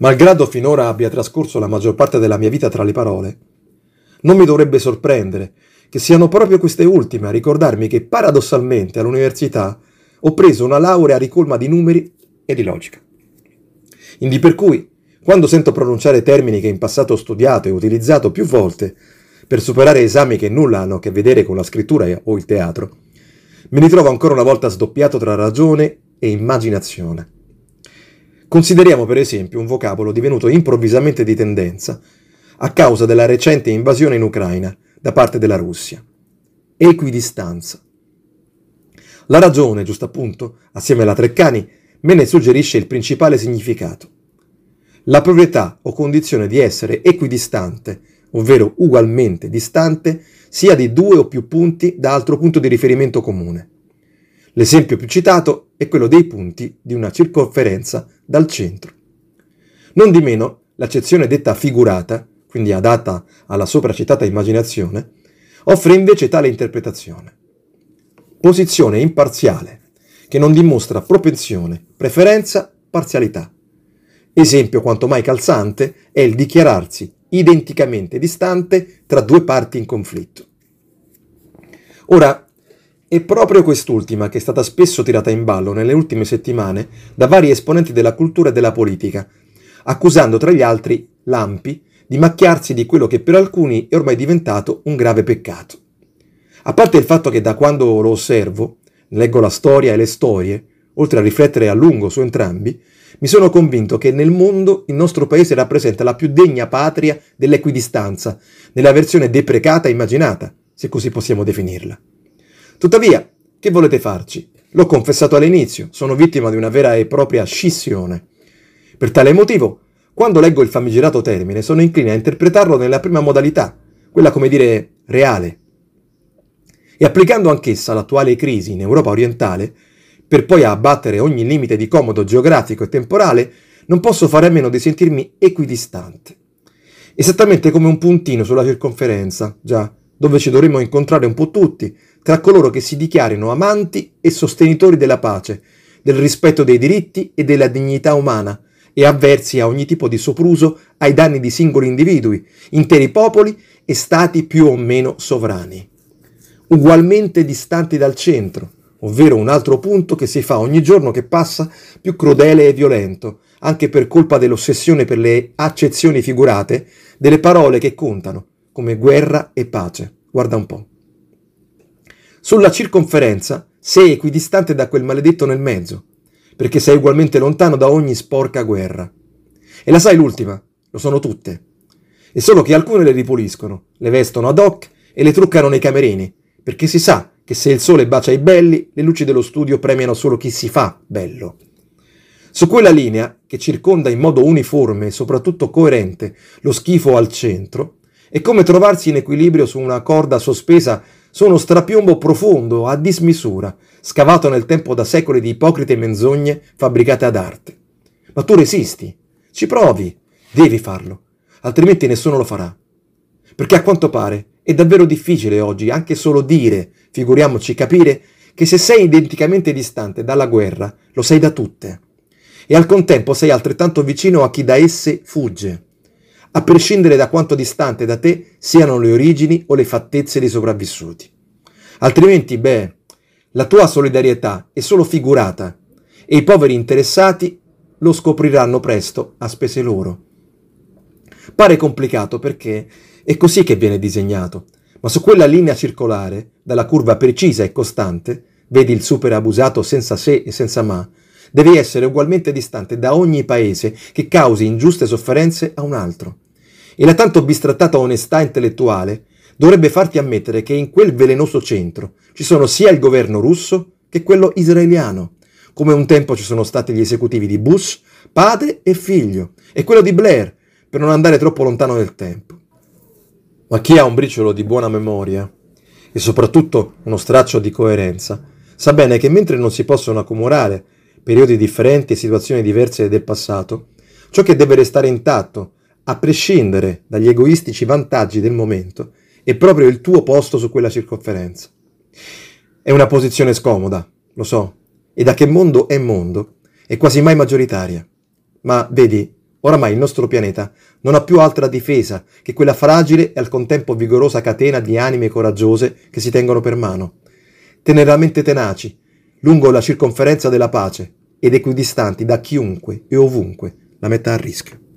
Malgrado finora abbia trascorso la maggior parte della mia vita tra le parole, non mi dovrebbe sorprendere che siano proprio queste ultime a ricordarmi che paradossalmente all'università ho preso una laurea ricolma di numeri e di logica. Indi per cui, quando sento pronunciare termini che in passato ho studiato e utilizzato più volte per superare esami che nulla hanno a che vedere con la scrittura o il teatro, mi ritrovo ancora una volta sdoppiato tra ragione e immaginazione. Consideriamo per esempio un vocabolo divenuto improvvisamente di tendenza a causa della recente invasione in Ucraina da parte della Russia. Equidistanza. La ragione, giusto appunto, assieme alla Treccani, me ne suggerisce il principale significato. La proprietà o condizione di essere equidistante, ovvero ugualmente distante, sia di due o più punti da altro punto di riferimento comune. L'esempio più citato è quello dei punti di una circonferenza dal centro. Non di meno, l'accezione detta figurata, quindi adatta alla sopracitata immaginazione, offre invece tale interpretazione. Posizione imparziale, che non dimostra propensione, preferenza, parzialità. Esempio quanto mai calzante è il dichiararsi identicamente distante tra due parti in conflitto. Ora, è proprio quest'ultima che è stata spesso tirata in ballo nelle ultime settimane da vari esponenti della cultura e della politica, accusando tra gli altri Lampi di macchiarsi di quello che per alcuni è ormai diventato un grave peccato. A parte il fatto che da quando lo osservo, leggo la storia e le storie, oltre a riflettere a lungo su entrambi, mi sono convinto che nel mondo il nostro paese rappresenta la più degna patria dell'equidistanza, nella versione deprecata e immaginata, se così possiamo definirla. Tuttavia, che volete farci? L'ho confessato all'inizio, sono vittima di una vera e propria scissione. Per tale motivo, quando leggo il famigerato termine, sono incline a interpretarlo nella prima modalità, quella come dire reale. E applicando anch'essa l'attuale crisi in Europa orientale, per poi abbattere ogni limite di comodo geografico e temporale, non posso fare a meno di sentirmi equidistante. Esattamente come un puntino sulla circonferenza, già, dove ci dovremmo incontrare un po' tutti, tra coloro che si dichiarino amanti e sostenitori della pace, del rispetto dei diritti e della dignità umana, e avversi a ogni tipo di sopruso ai danni di singoli individui, interi popoli e stati più o meno sovrani. Ugualmente distanti dal centro, ovvero un altro punto che si fa ogni giorno che passa più crudele e violento, anche per colpa dell'ossessione per le accezioni figurate delle parole che contano, come guerra e pace. Guarda un po'. Sulla circonferenza sei equidistante da quel maledetto nel mezzo, perché sei ugualmente lontano da ogni sporca guerra. E la sai l'ultima? Lo sono tutte. E solo che alcune le ripuliscono, le vestono ad hoc e le truccano nei camerini, perché si sa che se il sole bacia i belli, le luci dello studio premiano solo chi si fa bello. Su quella linea, che circonda in modo uniforme e soprattutto coerente lo schifo al centro, è come trovarsi in equilibrio su una corda sospesa sono strapiombo profondo, a dismisura, scavato nel tempo da secoli di ipocrite menzogne fabbricate ad arte. Ma tu resisti, ci provi, devi farlo, altrimenti nessuno lo farà. Perché a quanto pare è davvero difficile oggi anche solo dire, figuriamoci capire, che se sei identicamente distante dalla guerra, lo sei da tutte. E al contempo sei altrettanto vicino a chi da esse fugge a prescindere da quanto distante da te siano le origini o le fattezze dei sopravvissuti. Altrimenti, beh, la tua solidarietà è solo figurata e i poveri interessati lo scopriranno presto a spese loro. Pare complicato perché è così che viene disegnato, ma su quella linea circolare, dalla curva precisa e costante, vedi il super abusato senza se e senza ma, devi essere ugualmente distante da ogni paese che causi ingiuste sofferenze a un altro. E la tanto bistrattata onestà intellettuale dovrebbe farti ammettere che in quel velenoso centro ci sono sia il governo russo che quello israeliano, come un tempo ci sono stati gli esecutivi di Bush, padre e figlio, e quello di Blair, per non andare troppo lontano nel tempo. Ma chi ha un briciolo di buona memoria e soprattutto uno straccio di coerenza, sa bene che mentre non si possono accumulare periodi differenti e situazioni diverse del passato, ciò che deve restare intatto, a prescindere dagli egoistici vantaggi del momento, è proprio il tuo posto su quella circonferenza. È una posizione scomoda, lo so, e da che mondo è mondo, è quasi mai maggioritaria. Ma vedi, Oramai il nostro pianeta non ha più altra difesa che quella fragile e al contempo vigorosa catena di anime coraggiose che si tengono per mano, teneramente tenaci, lungo la circonferenza della pace ed equidistanti da chiunque e ovunque la metta a rischio.